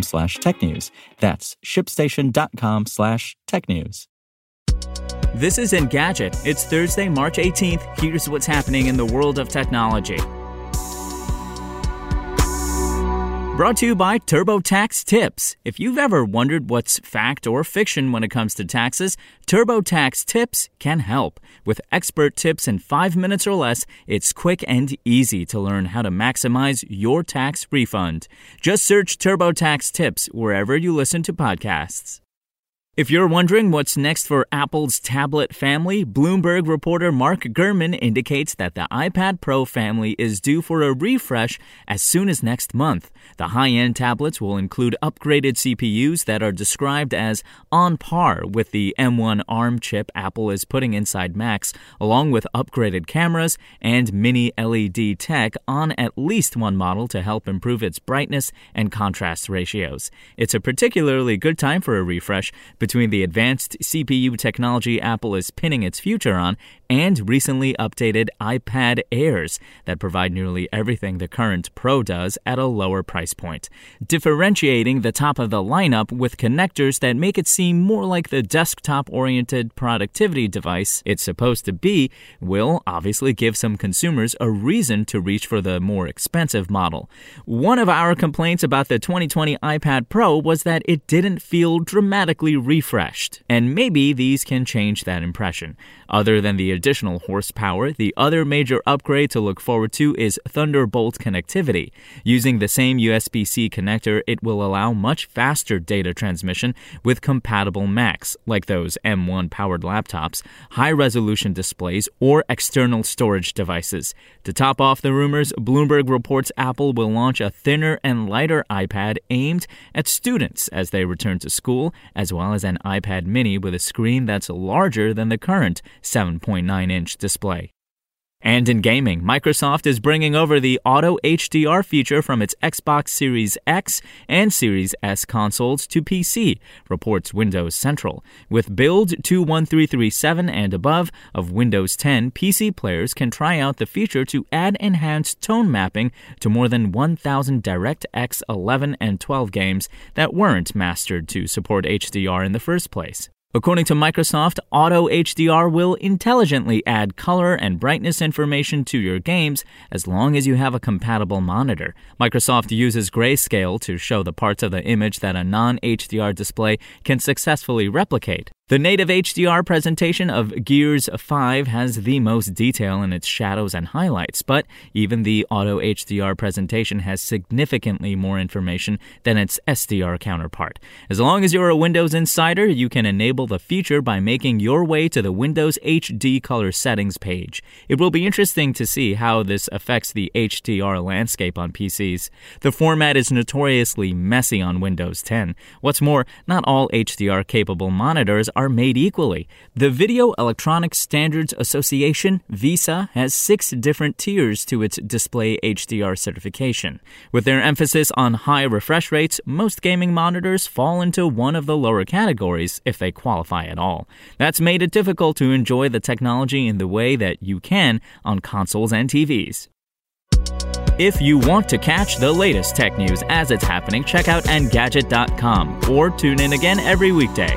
slash technews. That's shipstation.com slash technews. This is Engadget. It's Thursday, March 18th. Here's what's happening in the world of technology. Brought to you by TurboTax Tips. If you've ever wondered what's fact or fiction when it comes to taxes, TurboTax Tips can help. With expert tips in five minutes or less, it's quick and easy to learn how to maximize your tax refund. Just search TurboTax Tips wherever you listen to podcasts. If you're wondering what's next for Apple's tablet family, Bloomberg reporter Mark Gurman indicates that the iPad Pro family is due for a refresh as soon as next month. The high end tablets will include upgraded CPUs that are described as on par with the M1 ARM chip Apple is putting inside Macs, along with upgraded cameras and mini LED tech on at least one model to help improve its brightness and contrast ratios. It's a particularly good time for a refresh between the advanced CPU technology Apple is pinning its future on and recently updated iPad Airs that provide nearly everything the current Pro does at a lower price point, differentiating the top of the lineup with connectors that make it seem more like the desktop oriented productivity device it's supposed to be, will obviously give some consumers a reason to reach for the more expensive model. One of our complaints about the 2020 iPad Pro was that it didn't feel dramatically refreshed, and maybe these can change that impression. Other than the additional horsepower, the other major upgrade to look forward to is Thunderbolt connectivity. Using the same USB C connector, it will allow much faster data transmission with compatible Macs, like those M1 powered laptops, high resolution displays, or external storage devices. To top off the rumors, Bloomberg reports Apple will launch a thinner and lighter iPad aimed at students as they return to school, as well as an iPad mini with a screen that's larger than the current 7.9 inch display. And in gaming, Microsoft is bringing over the Auto HDR feature from its Xbox Series X and Series S consoles to PC, reports Windows Central. With build 21337 and above of Windows 10, PC players can try out the feature to add enhanced tone mapping to more than 1,000 DirectX 11 and 12 games that weren't mastered to support HDR in the first place. According to Microsoft, Auto HDR will intelligently add color and brightness information to your games as long as you have a compatible monitor. Microsoft uses grayscale to show the parts of the image that a non HDR display can successfully replicate. The native HDR presentation of Gears 5 has the most detail in its shadows and highlights, but even the Auto HDR presentation has significantly more information than its SDR counterpart. As long as you're a Windows insider, you can enable the feature by making your way to the Windows HD color settings page. It will be interesting to see how this affects the HDR landscape on PCs. The format is notoriously messy on Windows 10. What's more, not all HDR capable monitors are made equally. The Video Electronics Standards Association, VESA, has six different tiers to its display HDR certification. With their emphasis on high refresh rates, most gaming monitors fall into one of the lower categories if they qualify at all. That's made it difficult to enjoy the technology in the way that you can on consoles and TVs. If you want to catch the latest tech news as it's happening, check out Engadget.com or tune in again every weekday.